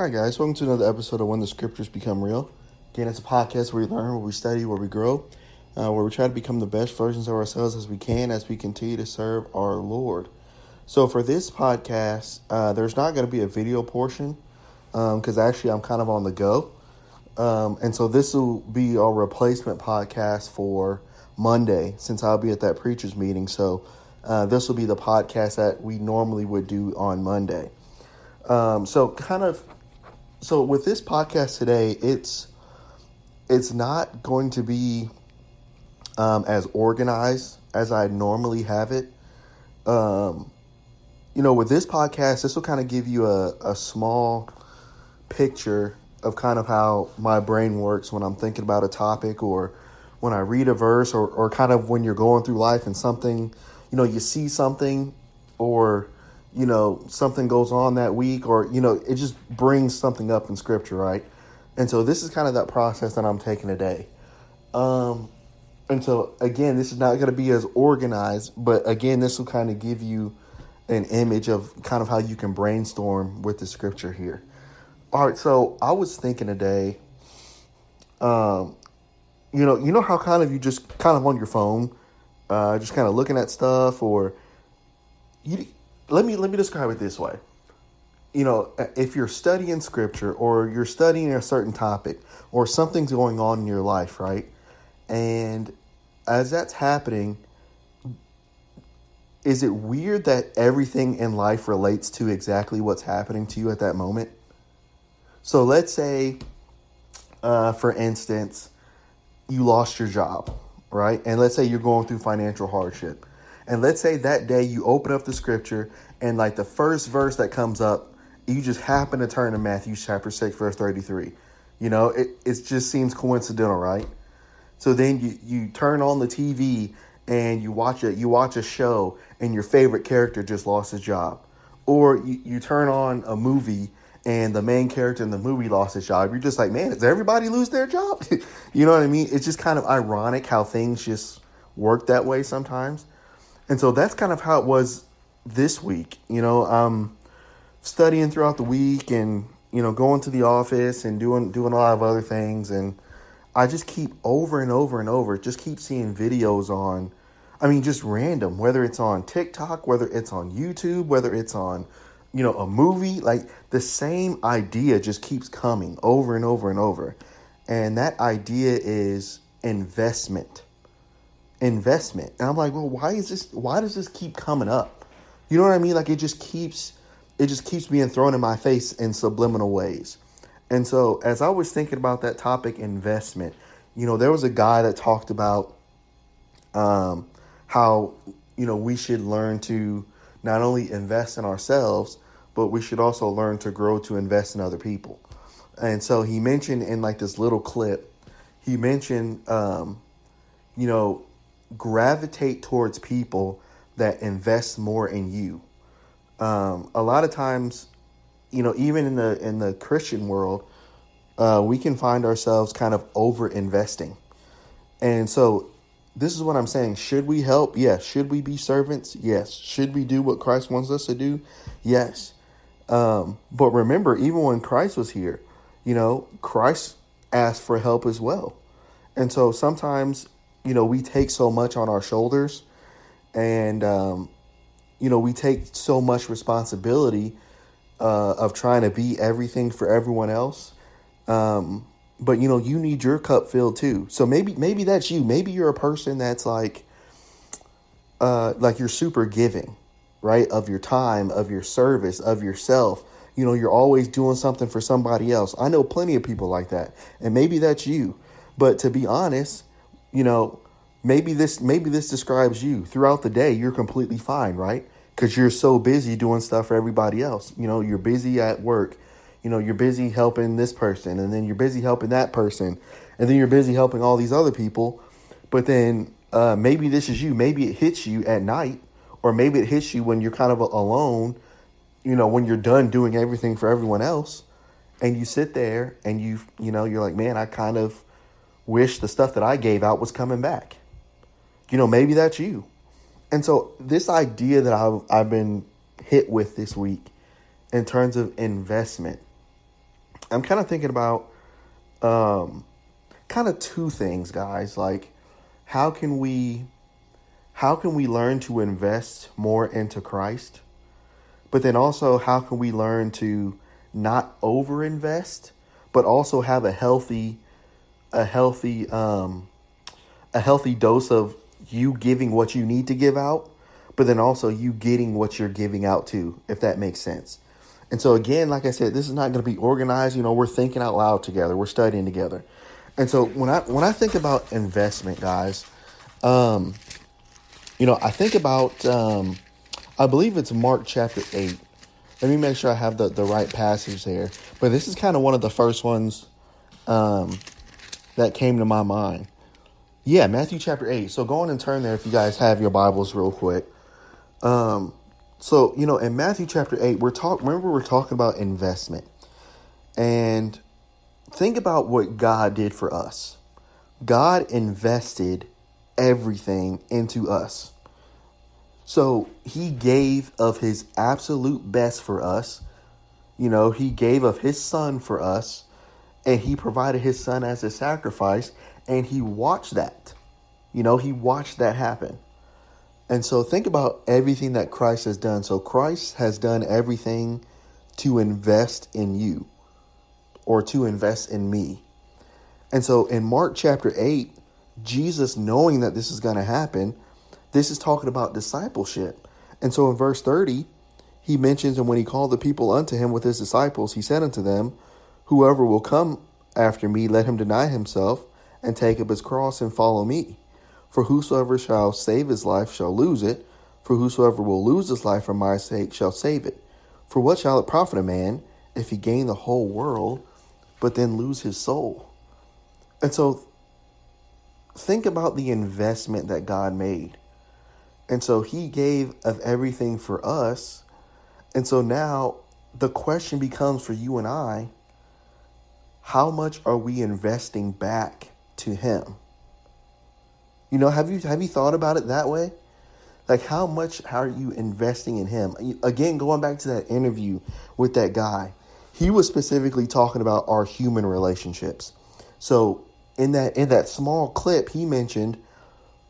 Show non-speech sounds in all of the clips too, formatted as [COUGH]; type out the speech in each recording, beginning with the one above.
Hi, guys. Welcome to another episode of When the Scriptures Become Real. Again, it's a podcast where we learn, where we study, where we grow, uh, where we try to become the best versions of ourselves as we can as we continue to serve our Lord. So, for this podcast, uh, there's not going to be a video portion because um, actually I'm kind of on the go. Um, and so, this will be our replacement podcast for Monday since I'll be at that preacher's meeting. So, uh, this will be the podcast that we normally would do on Monday. Um, so, kind of so with this podcast today, it's it's not going to be um, as organized as I normally have it. Um, you know, with this podcast, this will kind of give you a, a small picture of kind of how my brain works when I'm thinking about a topic or when I read a verse or, or kind of when you're going through life and something, you know, you see something or you know, something goes on that week or, you know, it just brings something up in scripture, right? And so this is kind of that process that I'm taking today. Um, and so again, this is not going to be as organized, but again, this will kind of give you an image of kind of how you can brainstorm with the scripture here. All right, so I was thinking today, um, you know, you know how kind of you just kind of on your phone, uh, just kind of looking at stuff, or you let me let me describe it this way. You know, if you're studying scripture or you're studying a certain topic or something's going on in your life, right? And as that's happening, is it weird that everything in life relates to exactly what's happening to you at that moment? So let's say, uh, for instance, you lost your job, right? And let's say you're going through financial hardship. And let's say that day you open up the scripture and like the first verse that comes up, you just happen to turn to Matthew chapter 6, verse 33. You know, it, it just seems coincidental, right? So then you, you turn on the TV and you watch a you watch a show and your favorite character just lost his job. Or you, you turn on a movie and the main character in the movie lost his job. You're just like, man, does everybody lose their job? [LAUGHS] you know what I mean? It's just kind of ironic how things just work that way sometimes. And so that's kind of how it was this week. You know, um, studying throughout the week and you know going to the office and doing doing a lot of other things, and I just keep over and over and over just keep seeing videos on. I mean, just random, whether it's on TikTok, whether it's on YouTube, whether it's on, you know, a movie, like the same idea just keeps coming over and over and over. And that idea is investment investment. And I'm like, well, why is this? Why does this keep coming up? You know what I mean? Like it just keeps, it just keeps being thrown in my face in subliminal ways. And so as I was thinking about that topic, investment, you know, there was a guy that talked about um, how you know we should learn to not only invest in ourselves, but we should also learn to grow to invest in other people. And so he mentioned in like this little clip, he mentioned, um, you know, gravitate towards people that invest more in you. Um, a lot of times, you know, even in the in the Christian world, uh, we can find ourselves kind of over investing, and so this is what I'm saying. Should we help? Yes. Should we be servants? Yes. Should we do what Christ wants us to do? Yes. Um, but remember, even when Christ was here, you know, Christ asked for help as well. And so sometimes you know, we take so much on our shoulders and, um, you know, we take so much responsibility uh, of trying to be everything for everyone else. Um, but you know, you need your cup filled too. So maybe maybe that's you. Maybe you're a person that's like, uh, like you're super giving, right? Of your time, of your service, of yourself. You know, you're always doing something for somebody else. I know plenty of people like that, and maybe that's you. But to be honest, you know, maybe this maybe this describes you. Throughout the day, you're completely fine, right? Because you're so busy doing stuff for everybody else. You know, you're busy at work. You know, you're busy helping this person, and then you're busy helping that person, and then you're busy helping all these other people. But then uh, maybe this is you. Maybe it hits you at night, or maybe it hits you when you're kind of alone. You know, when you're done doing everything for everyone else, and you sit there and you you know you're like, man, I kind of wish the stuff that I gave out was coming back. You know, maybe that's you. And so, this idea that I've, I've been hit with this week in terms of investment, I'm kind of thinking about um, kind of two things, guys. Like, how can we how can we learn to invest more into Christ? But then also, how can we learn to not overinvest, but also have a healthy, a healthy, um, a healthy dose of you giving what you need to give out, but then also you getting what you're giving out to, if that makes sense. And so again, like I said, this is not going to be organized. You know, we're thinking out loud together. We're studying together. And so when I when I think about investment, guys, um, you know, I think about um, I believe it's Mark chapter eight. Let me make sure I have the, the right passage there. But this is kind of one of the first ones um, that came to my mind. Yeah, Matthew chapter 8. So go on and turn there if you guys have your Bibles real quick. Um, so, you know, in Matthew chapter 8, we're talking, remember, we're talking about investment. And think about what God did for us. God invested everything into us. So he gave of his absolute best for us. You know, he gave of his son for us, and he provided his son as a sacrifice, and he watched that. You know, he watched that happen. And so think about everything that Christ has done. So Christ has done everything to invest in you or to invest in me. And so in Mark chapter 8, Jesus, knowing that this is going to happen, this is talking about discipleship. And so in verse 30, he mentions, And when he called the people unto him with his disciples, he said unto them, Whoever will come after me, let him deny himself and take up his cross and follow me. For whosoever shall save his life shall lose it, for whosoever will lose his life for my sake shall save it. For what shall it profit a man if he gain the whole world, but then lose his soul? And so think about the investment that God made. And so he gave of everything for us. And so now the question becomes for you and I how much are we investing back to him? You know, have you have you thought about it that way? Like how much are you investing in him? Again, going back to that interview with that guy, he was specifically talking about our human relationships. So in that in that small clip, he mentioned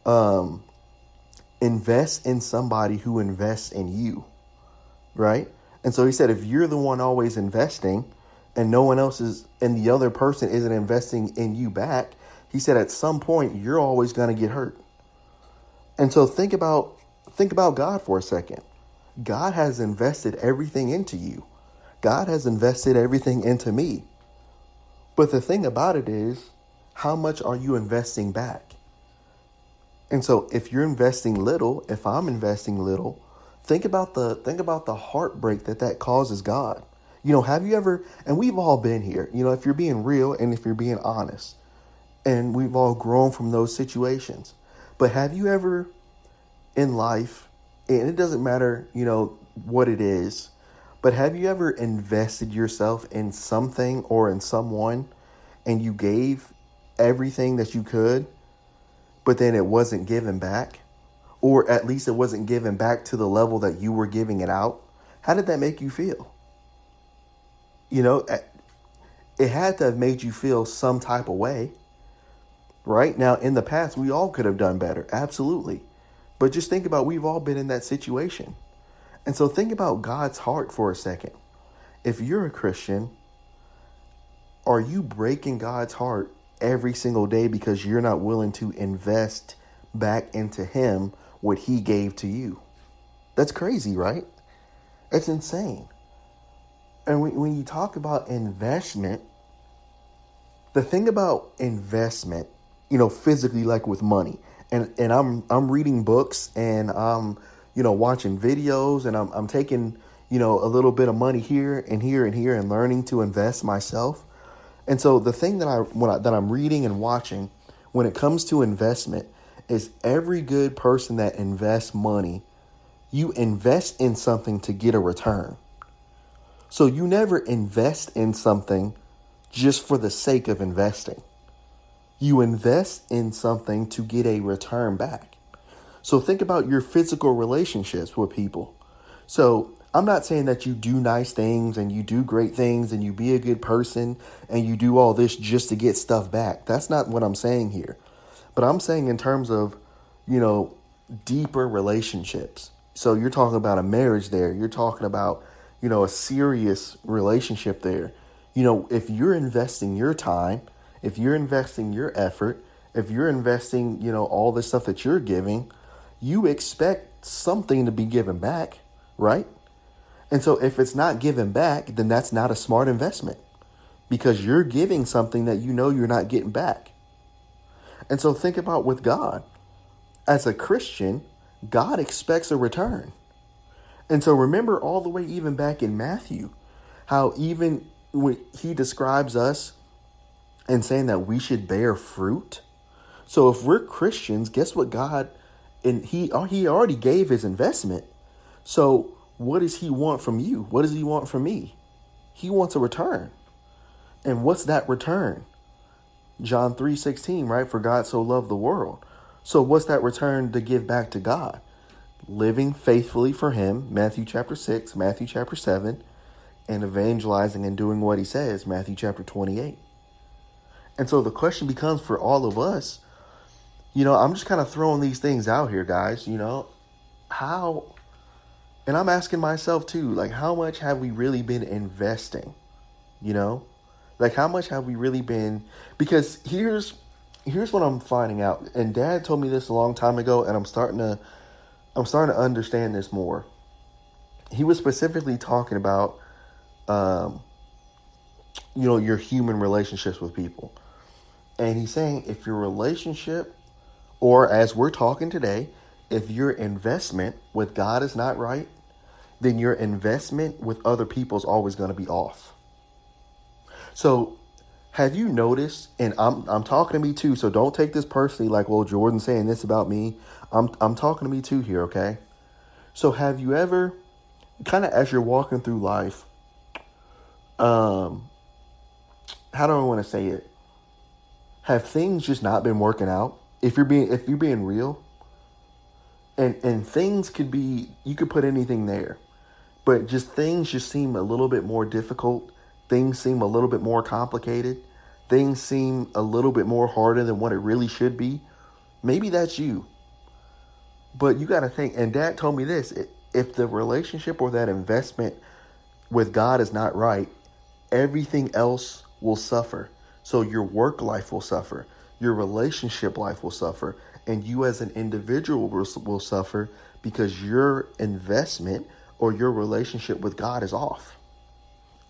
um, invest in somebody who invests in you, right? And so he said, if you're the one always investing and no one else is, and the other person isn't investing in you back, he said, at some point, you're always going to get hurt. And so think about, think about God for a second. God has invested everything into you. God has invested everything into me. But the thing about it is, how much are you investing back? And so if you're investing little, if I'm investing little, think about the think about the heartbreak that that causes God. You know, have you ever and we've all been here. You know, if you're being real and if you're being honest. And we've all grown from those situations. But have you ever in life and it doesn't matter, you know, what it is, but have you ever invested yourself in something or in someone and you gave everything that you could but then it wasn't given back, or at least it wasn't given back to the level that you were giving it out, how did that make you feel? You know, eh, it had to have made you feel some type of way, right? Now, in the past, we all could have done better, absolutely. But just think about we've all been in that situation. And so think about God's heart for a second. If you're a Christian, are you breaking God's heart every single day because you're not willing to invest back into him what he gave to you. That's crazy, right? That's insane. And when you talk about investment, the thing about investment, you know, physically, like with money, and and I'm I'm reading books and I'm you know watching videos and I'm I'm taking you know a little bit of money here and here and here and learning to invest myself. And so the thing that I, when I that I'm reading and watching when it comes to investment is every good person that invests money, you invest in something to get a return. So you never invest in something just for the sake of investing. You invest in something to get a return back. So think about your physical relationships with people. So I'm not saying that you do nice things and you do great things and you be a good person and you do all this just to get stuff back. That's not what I'm saying here. But I'm saying in terms of, you know, deeper relationships. So you're talking about a marriage there. You're talking about, you know, a serious relationship there. You know, if you're investing your time, if you're investing your effort, if you're investing, you know, all the stuff that you're giving, you expect something to be given back, right? And so if it's not given back, then that's not a smart investment because you're giving something that you know you're not getting back. And so think about with God. As a Christian, God expects a return. And so remember all the way even back in Matthew, how even when he describes us and saying that we should bear fruit. So if we're Christians, guess what God and he uh, he already gave his investment. So what does he want from you? What does he want from me? He wants a return. And what's that return? John 3:16, right? For God so loved the world. So what's that return to give back to God? Living faithfully for him, Matthew chapter 6, Matthew chapter 7, and evangelizing and doing what he says, Matthew chapter 28. And so the question becomes for all of us, you know, I'm just kind of throwing these things out here, guys, you know, how and I'm asking myself too, like how much have we really been investing? You know? Like how much have we really been because here's here's what I'm finding out. And dad told me this a long time ago and I'm starting to I'm starting to understand this more. He was specifically talking about um you know your human relationships with people. And he's saying if your relationship or as we're talking today, if your investment with God is not right, then your investment with other people is always going to be off. So, have you noticed? And I'm I'm talking to me too. So don't take this personally. Like, well, Jordan saying this about me. I'm I'm talking to me too here. Okay. So have you ever, kind of as you're walking through life, um, how do I want to say it? Have things just not been working out? If you're being if you're being real, and and things could be you could put anything there but just things just seem a little bit more difficult. Things seem a little bit more complicated. Things seem a little bit more harder than what it really should be. Maybe that's you. But you got to think, and dad told me this if the relationship or that investment with God is not right, everything else will suffer. So your work life will suffer, your relationship life will suffer, and you as an individual will, suffer because your investment or your relationship with God is off.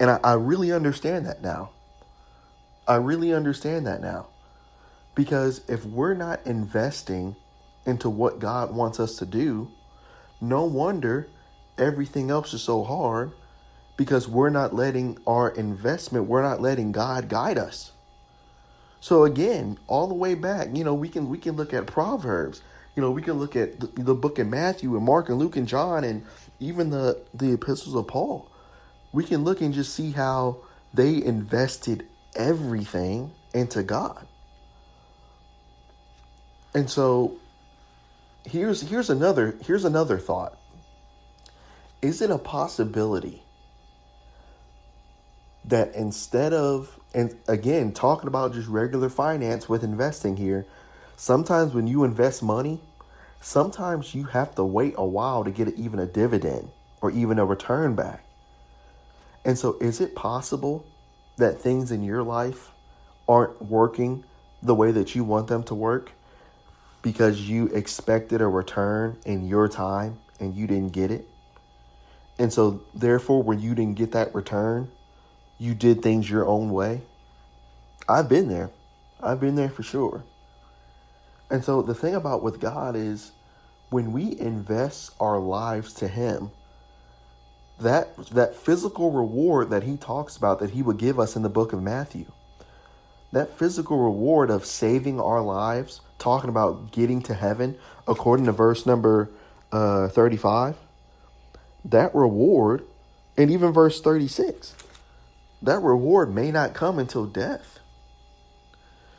And I, I really understand that now. I really understand that now. Because if we're not investing into what God wants us to do, no wonder everything else is so hard because we're not letting our investment, we're not letting God guide us. So again, all the way back, you know, we can we can look at Proverbs. You know, we can look at the, the book of Matthew and Mark and Luke and John and even the the epistles of Paul, we can look and just see how they invested everything into God. And so here's here's another here's another thought. Is it a possibility that instead of and again talking about just regular finance with investing here, sometimes when you invest money, sometimes you have to wait a while to get even a dividend or even a return back. And so, is it possible that things in your life aren't working the way that you want them to work because you expected a return in your time and you didn't get it? And so, therefore, when you didn't get that return, you did things your own way. I've been there. I've been there for sure. And so the thing about with God is when we invest our lives to him, that that physical reward that he talks about that he would give us in the book of Matthew, that physical reward of saving our lives, talking about getting to heaven, according to verse number uh, 35, that reward, and even verse 36, that reward may not come until death.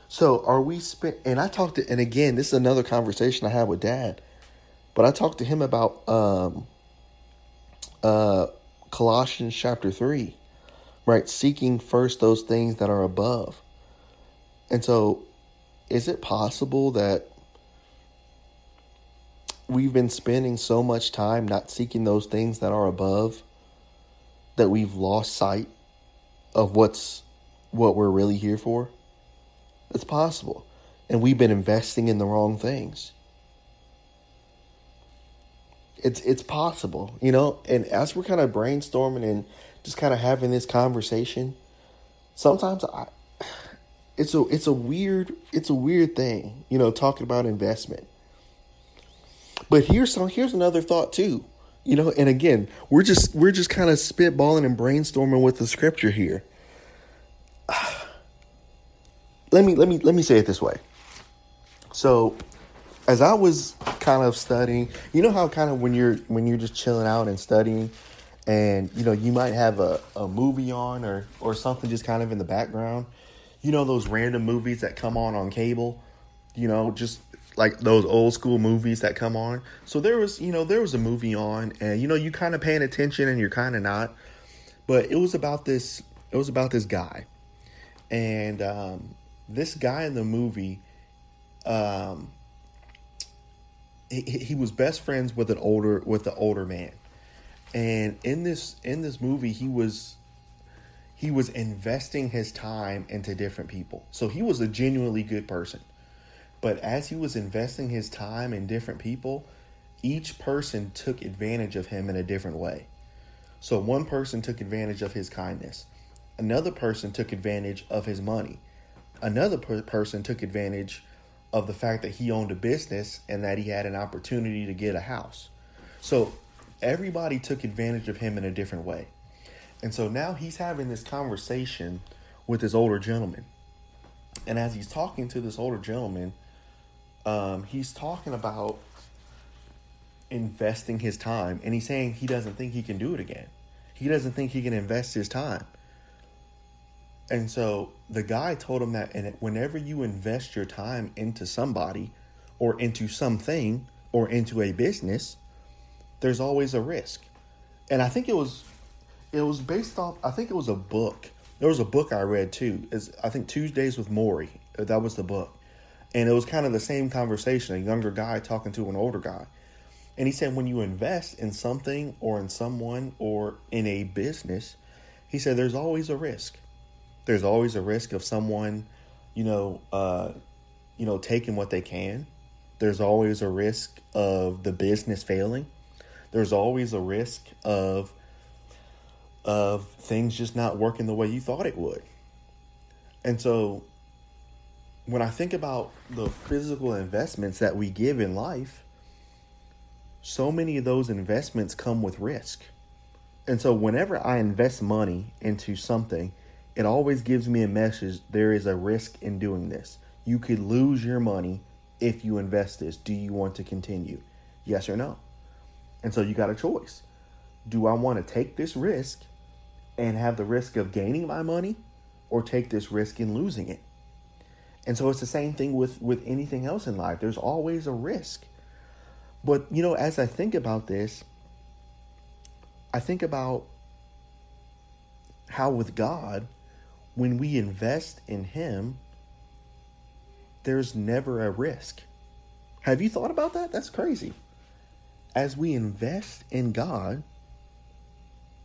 So are we spent? And I talked to, and again, this is another conversation I had with Dad, but I talked to him about um, uh, Colossians chapter 3, right? Seeking first those things that are above. And so, is it possible that we've been spending so much time not seeking those things that are above that we've lost sight of what's what we're really here for? It's possible. And we've been investing in the wrong things. It's it's possible, you know, and as we're kind of brainstorming and just kind of having this conversation, sometimes I it's a it's a weird it's a weird thing, you know, talking about investment. But here's some here's another thought too. You know, and again, we're just we're just kind of spitballing and brainstorming with the scripture here. [SIGHS] Let me let me let me say it this way. So, as I was kind of studying, you know how kind of when you're when you're just chilling out and studying and you know, you might have a, a movie on or or something just kind of in the background. You know those random movies that come on on cable, you know, just like those old school movies that come on. So there was, you know, there was a movie on and you know, you kind of paying attention and you're kind of not. But it was about this it was about this guy. And um this guy in the movie um he, he was best friends with an older with the older man. And in this in this movie he was he was investing his time into different people. So he was a genuinely good person. But as he was investing his time in different people, each person took advantage of him in a different way. So one person took advantage of his kindness. Another person took advantage of his money. Another per- person took advantage of the fact that he owned a business and that he had an opportunity to get a house. So everybody took advantage of him in a different way. And so now he's having this conversation with this older gentleman. And as he's talking to this older gentleman, um, he's talking about investing his time. And he's saying he doesn't think he can do it again. He doesn't think he can invest his time. And so the guy told him that whenever you invest your time into somebody or into something or into a business, there's always a risk. And I think it was it was based off I think it was a book. There was a book I read too. Is I think Tuesdays with Morrie. That was the book. And it was kind of the same conversation, a younger guy talking to an older guy. And he said when you invest in something or in someone or in a business, he said there's always a risk there's always a risk of someone, you know, uh, you know, taking what they can. There's always a risk of the business failing. There's always a risk of of things just not working the way you thought it would. And so when I think about the physical investments that we give in life, so many of those investments come with risk. And so whenever I invest money into something, it always gives me a message there is a risk in doing this. You could lose your money if you invest this. Do you want to continue? Yes or no? And so you got a choice. Do I want to take this risk and have the risk of gaining my money or take this risk in losing it? And so it's the same thing with with anything else in life. There's always a risk. But you know, as I think about this, I think about how with God, when we invest in Him, there's never a risk. Have you thought about that? That's crazy. As we invest in God,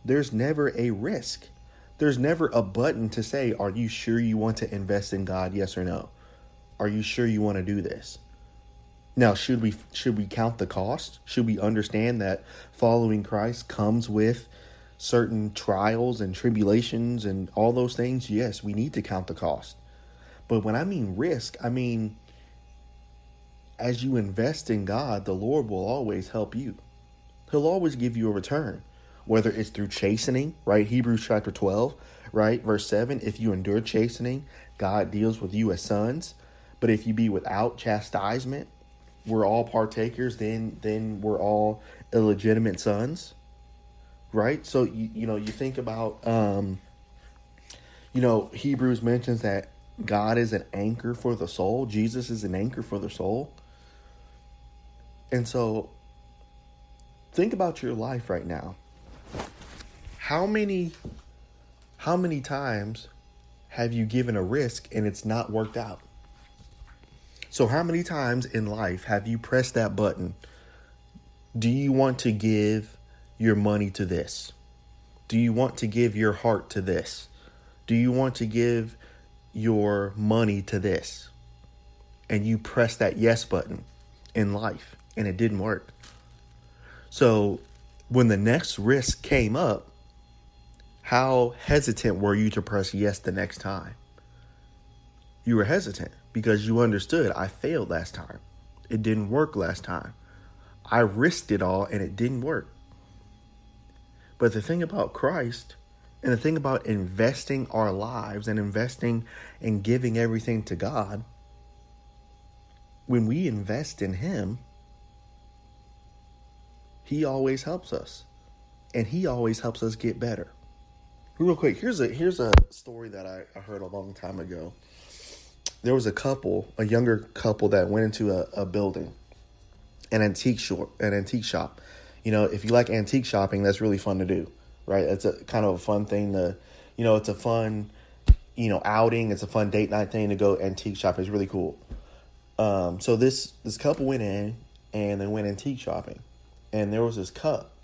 there's never a risk. There's never a button to say, Are you sure you want to invest in God? Yes or no? Are you sure you want to do this? Now, should we should we count the cost? Should we understand that following Christ comes with certain trials and tribulations and all those things, yes, we need to count the cost. But when I mean risk, I mean as you invest in God, the Lord will always help you. He'll always give you a return, whether it's through chastening, right? Hebrews chapter 12, right? Verse 7 if you endure chastening, God deals with you as sons. But if you be without chastisement, we're all partakers, then then we're all illegitimate sons right? So you you know you think about um, you know Hebrews mentions that God is an anchor for the soul. Jesus is an anchor for the soul. And so think about your life right now. How many how many times have you given a risk and it's not worked out? So how many times in life have you pressed that button? Do you want to give your money to this? Do you want to give your heart to this? Do you want to give your money to this? And you press that yes button in life and it didn't work. So when the next risk came up, how hesitant were you to press yes the next time? You were hesitant because you understood I failed last time. It didn't work last time. I risked it all and it didn't work. But the thing about Christ and the thing about investing our lives and investing and giving everything to God, when we invest in Him, He always helps us. And He always helps us get better. Real quick, here's a here's a story that I, I heard a long time ago. There was a couple, a younger couple that went into a, a building, an antique shop, an antique shop. You know, if you like antique shopping, that's really fun to do, right? It's a kind of a fun thing to, you know, it's a fun, you know, outing. It's a fun date night thing to go antique shopping. It's really cool. Um, so this this couple went in and they went antique shopping, and there was this cup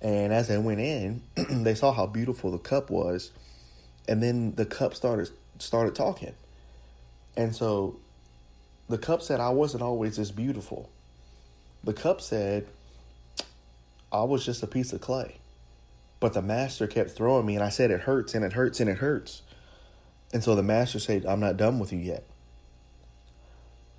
and as they went in, [CLEARS THROAT] they saw how beautiful the cup was, and then the cup started started talking. And so the cup said, I wasn't always this beautiful. The cup said, I was just a piece of clay. But the master kept throwing me, and I said, It hurts, and it hurts, and it hurts. And so the master said, I'm not done with you yet.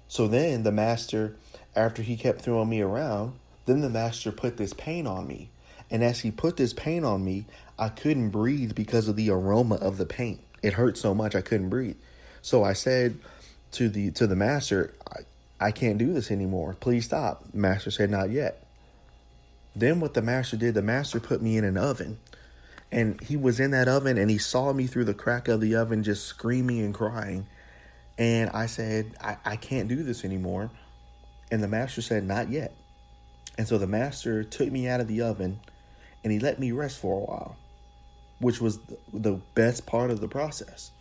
So then the master, after he kept throwing me around, then the master put this pain on me. And as he put this paint on me, I couldn't breathe because of the aroma of the paint. It hurt so much I couldn't breathe. So I said to the to the master, I, I can't do this anymore. Please stop. Master said, Not yet. Then what the master did, the master put me in an oven. And he was in that oven and he saw me through the crack of the oven just screaming and crying. And I said, I, I can't do this anymore. And the master said, Not yet. And so the master took me out of the oven and he let me rest for a while, which was the best part of the process.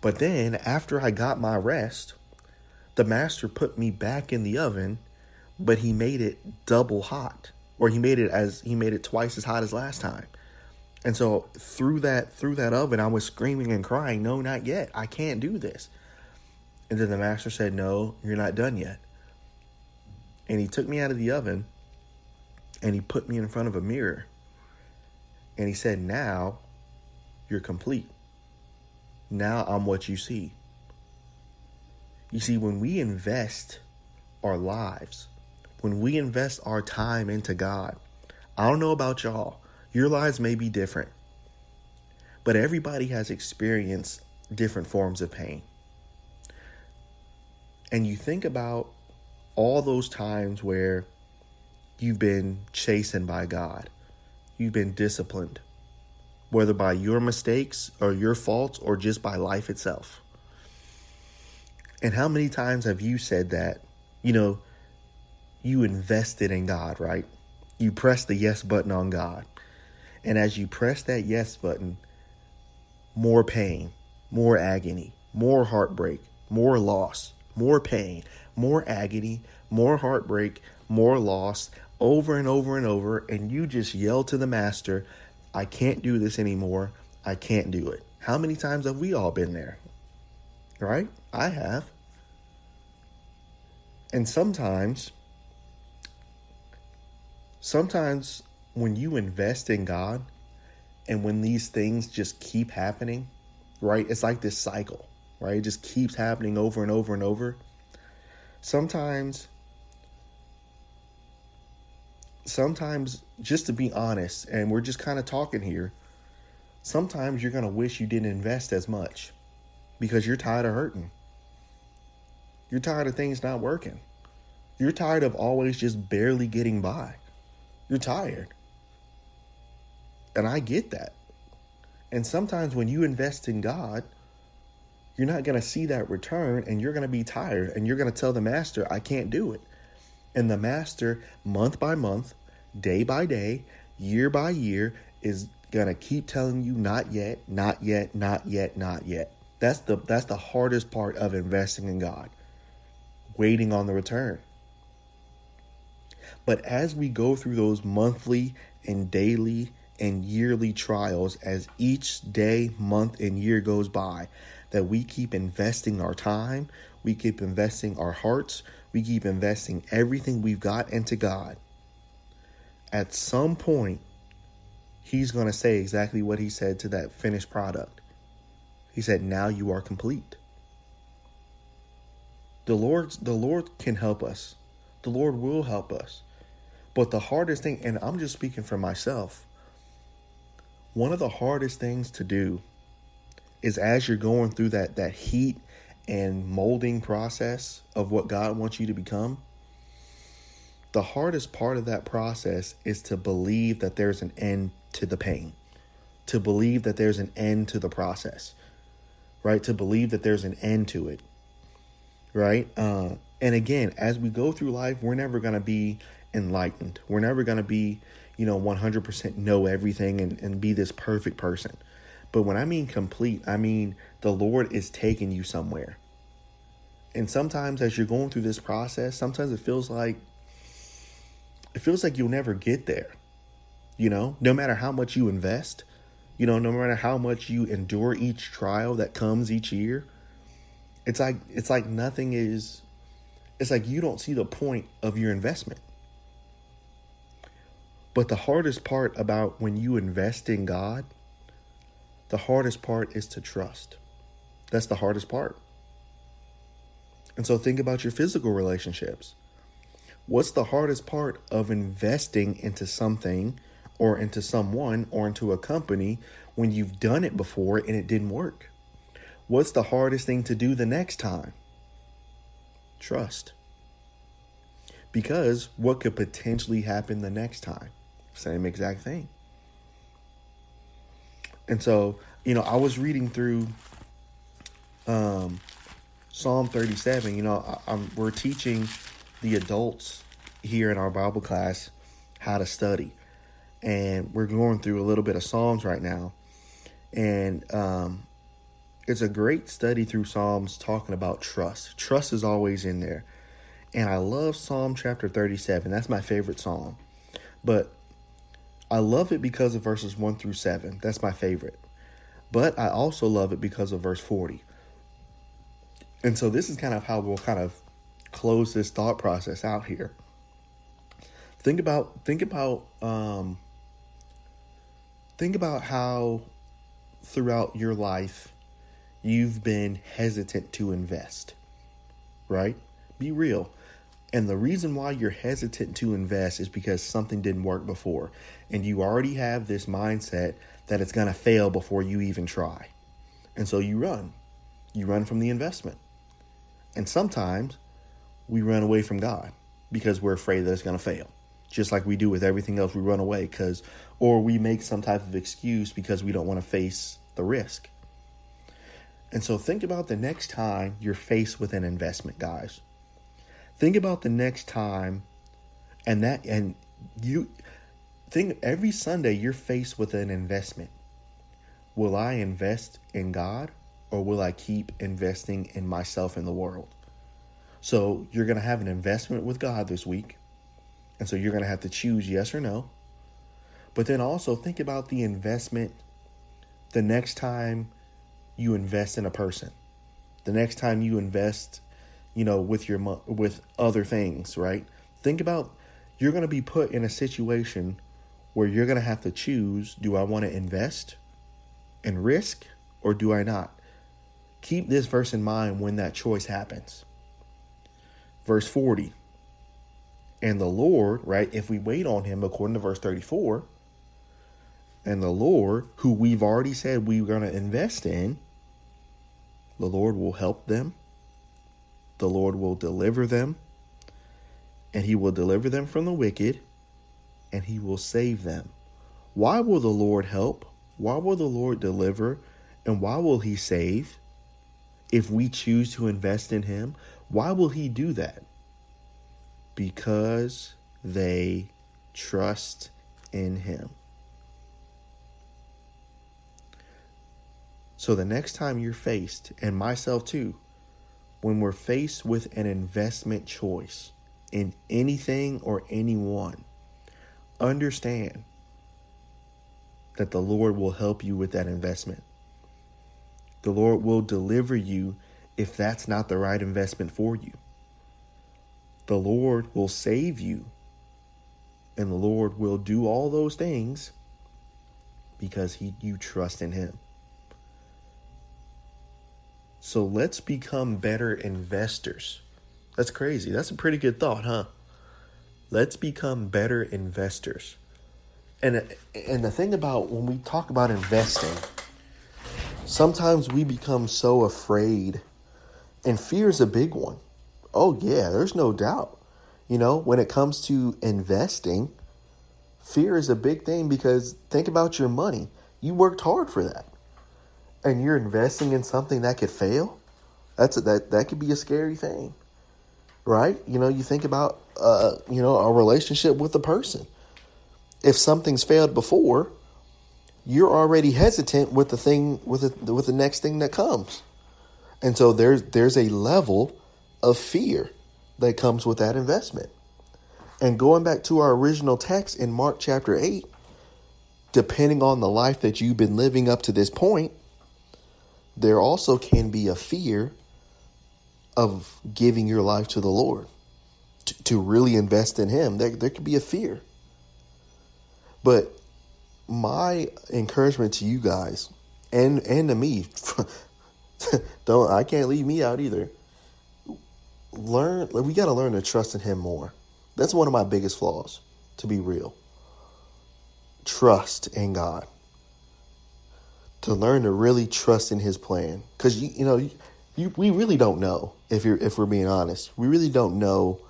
But then, after I got my rest, the master put me back in the oven, but he made it double hot, or he made it as he made it twice as hot as last time. And so through that through that oven, I was screaming and crying, "No, not yet! I can't do this." And then the master said, "No, you're not done yet." And he took me out of the oven and he put me in front of a mirror and he said, Now you're complete. Now I'm what you see. You see, when we invest our lives, when we invest our time into God, I don't know about y'all, your lives may be different, but everybody has experienced different forms of pain. And you think about all those times where you've been chastened by God. You've been disciplined, whether by your mistakes or your faults or just by life itself. And how many times have you said that, you know, you invested in God, right? You press the yes button on God. And as you press that yes button, more pain, more agony, more heartbreak, more loss, more pain, more agony, more heartbreak, more loss, over and over and over, and you just yell to the master, I can't do this anymore. I can't do it. How many times have we all been there? Right? I have. And sometimes, sometimes when you invest in God and when these things just keep happening, right? It's like this cycle, right? It just keeps happening over and over and over. Sometimes sometimes, just to be honest, and we're just kind of talking here, sometimes you're going to wish you didn't invest as much because you're tired of hurting. You're tired of things not working. You're tired of always just barely getting by. You're tired. And I get that. And sometimes when you invest in God, you're not going to see that return and you're going to be tired and you're going to tell the master, I can't do it. And the master, month by month, day by day, year by year, is gonna keep telling you not yet, not yet, not yet, not yet. That's the that's the hardest part of investing in God. Waiting on the return. But as we go through those monthly and daily and yearly trials, as each day, month, and year goes by, that we keep investing our time, we keep investing our hearts, we keep investing everything we've got into God. At some point, He's going to say exactly what He said to that finished product. He said, Now you are complete. The Lord, the Lord can help us. The Lord will help us. But the hardest thing, and I'm just speaking for myself, one of the hardest things to do is as you're going through that that heat and molding process of what God wants you to become, the hardest part of that process is to believe that there's an end to the pain, to believe that there's an end to the process, right? To believe that there's an end to it, right? Uh, and again, as we go through life, we're never going to be enlightened. We're never going to be, you know, 100% know everything and, and be this perfect person. But when I mean complete, I mean the Lord is taking you somewhere. And sometimes as you're going through this process, sometimes it feels like it feels like you'll never get there. You know, no matter how much you invest, you know, no matter how much you endure each trial that comes each year, it's like it's like nothing is it's like you don't see the point of your investment. But the hardest part about when you invest in God the hardest part is to trust. That's the hardest part. And so think about your physical relationships. What's the hardest part of investing into something or into someone or into a company when you've done it before and it didn't work? What's the hardest thing to do the next time? Trust. Because what could potentially happen the next time? Same exact thing. And so, you know, I was reading through um, Psalm 37. You know, I, we're teaching the adults here in our Bible class how to study. And we're going through a little bit of Psalms right now. And um, it's a great study through Psalms talking about trust. Trust is always in there. And I love Psalm chapter 37. That's my favorite psalm. But I love it because of verses 1 through 7. That's my favorite. But I also love it because of verse 40. And so this is kind of how we'll kind of close this thought process out here. Think about think about um think about how throughout your life you've been hesitant to invest. Right? Be real. And the reason why you're hesitant to invest is because something didn't work before. And you already have this mindset that it's going to fail before you even try. And so you run. You run from the investment. And sometimes we run away from God because we're afraid that it's going to fail. Just like we do with everything else, we run away because, or we make some type of excuse because we don't want to face the risk. And so think about the next time you're faced with an investment, guys think about the next time and that and you think every Sunday you're faced with an investment. Will I invest in God or will I keep investing in myself and the world? So you're going to have an investment with God this week. And so you're going to have to choose yes or no. But then also think about the investment the next time you invest in a person. The next time you invest you know, with your with other things, right? Think about you're going to be put in a situation where you're going to have to choose, do I want to invest and risk or do I not? Keep this verse in mind when that choice happens. Verse 40. And the Lord, right, if we wait on him according to verse 34, and the Lord, who we've already said we're going to invest in, the Lord will help them the Lord will deliver them, and he will deliver them from the wicked, and he will save them. Why will the Lord help? Why will the Lord deliver? And why will he save? If we choose to invest in him, why will he do that? Because they trust in him. So the next time you're faced, and myself too, when we're faced with an investment choice in anything or anyone, understand that the Lord will help you with that investment. The Lord will deliver you if that's not the right investment for you. The Lord will save you, and the Lord will do all those things because he, you trust in Him. So let's become better investors. That's crazy. That's a pretty good thought, huh? Let's become better investors. And and the thing about when we talk about investing, sometimes we become so afraid and fear is a big one. Oh yeah, there's no doubt. You know, when it comes to investing, fear is a big thing because think about your money. You worked hard for that and you're investing in something that could fail, that's a, that that could be a scary thing, right? You know, you think about uh, you know a relationship with a person. If something's failed before, you're already hesitant with the thing with the with the next thing that comes, and so there's there's a level of fear that comes with that investment. And going back to our original text in Mark chapter 8, depending on the life that you've been living up to this point, there also can be a fear of giving your life to the Lord, to, to really invest in Him. There, there could be a fear. But my encouragement to you guys and and to me, [LAUGHS] don't I can't leave me out either. Learn we got to learn to trust in Him more. That's one of my biggest flaws, to be real. Trust in God to learn to really trust in his plan. Because you, you know you, we really don't know if you're if we're being honest. We really don't know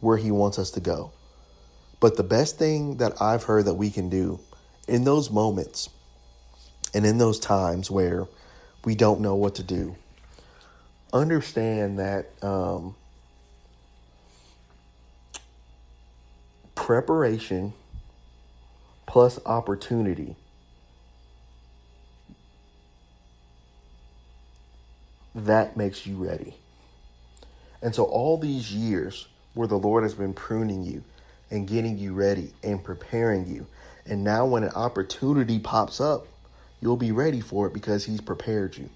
where he wants us to go. But the best thing that i've heard that we can do in those moments and in those times where we don't know what to do understand that um, preparation plus opportunity that makes you ready. And so, all these years where the Lord has been pruning you and getting you ready and preparing you, and now when an opportunity pops up, you'll be ready for it because He's prepared you.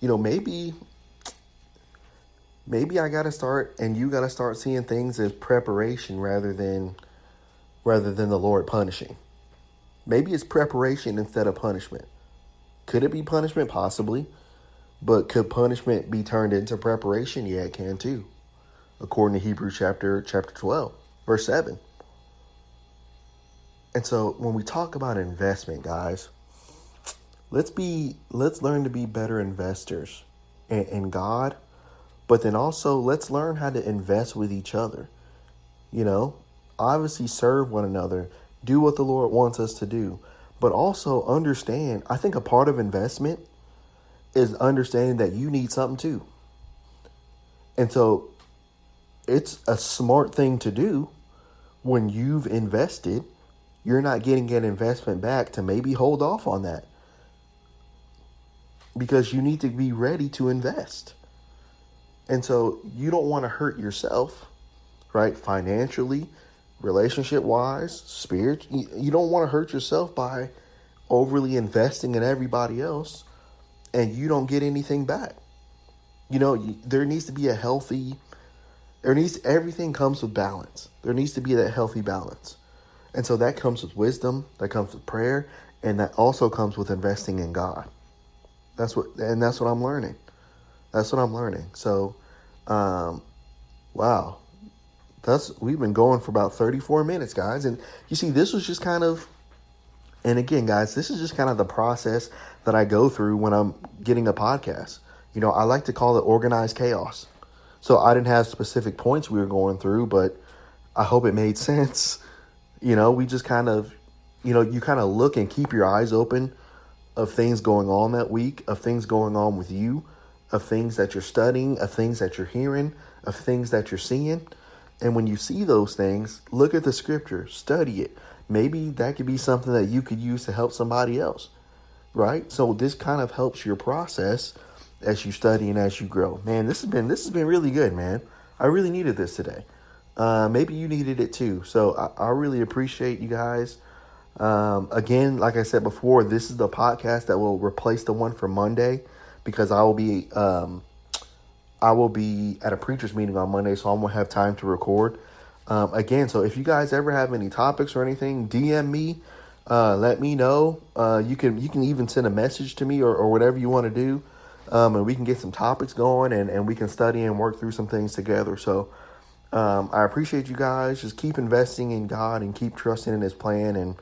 You know, maybe. Maybe I got to start and you got to start seeing things as preparation rather than rather than the Lord punishing. Maybe it's preparation instead of punishment. Could it be punishment? Possibly. But could punishment be turned into preparation? Yeah, it can too. According to Hebrews chapter chapter 12, verse 7. And so when we talk about investment, guys, let's be let's learn to be better investors in, in God, but then also let's learn how to invest with each other. You know, obviously serve one another, do what the Lord wants us to do, but also understand, I think a part of investment is understanding that you need something too. And so it's a smart thing to do when you've invested. You're not getting an investment back to maybe hold off on that because you need to be ready to invest. And so you don't want to hurt yourself, right? Financially, relationship wise, spirit. You don't want to hurt yourself by overly investing in everybody else and you don't get anything back. You know, there needs to be a healthy, there needs, everything comes with balance. There needs to be that healthy balance. And so that comes with wisdom, that comes with prayer, and that also comes with investing in God. That's what, and that's what I'm learning. That's what I'm learning. So, um, wow, that's we've been going for about 34 minutes, guys. And you see, this was just kind of, and again, guys, this is just kind of the process that I go through when I'm getting a podcast. You know, I like to call it organized chaos. So I didn't have specific points we were going through, but I hope it made [LAUGHS] sense. You know, we just kind of, you know, you kind of look and keep your eyes open of things going on that week, of things going on with you, of things that you're studying, of things that you're hearing, of things that you're seeing. And when you see those things, look at the scripture, study it. Maybe that could be something that you could use to help somebody else. Right? So this kind of helps your process as you study and as you grow. Man, this has been this has been really good, man. I really needed this today. Uh, maybe you needed it too. So I, I really appreciate you guys. Um, again, like I said before, this is the podcast that will replace the one for Monday because I will be um, I will be at a preachers meeting on Monday, so I won't have time to record. Um, again, so if you guys ever have any topics or anything, DM me. Uh, let me know. Uh, you can you can even send a message to me or, or whatever you want to do, um, and we can get some topics going and, and we can study and work through some things together. So um, I appreciate you guys. Just keep investing in God and keep trusting in His plan and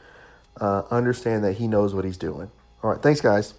uh, understand that He knows what He's doing. All right, thanks, guys.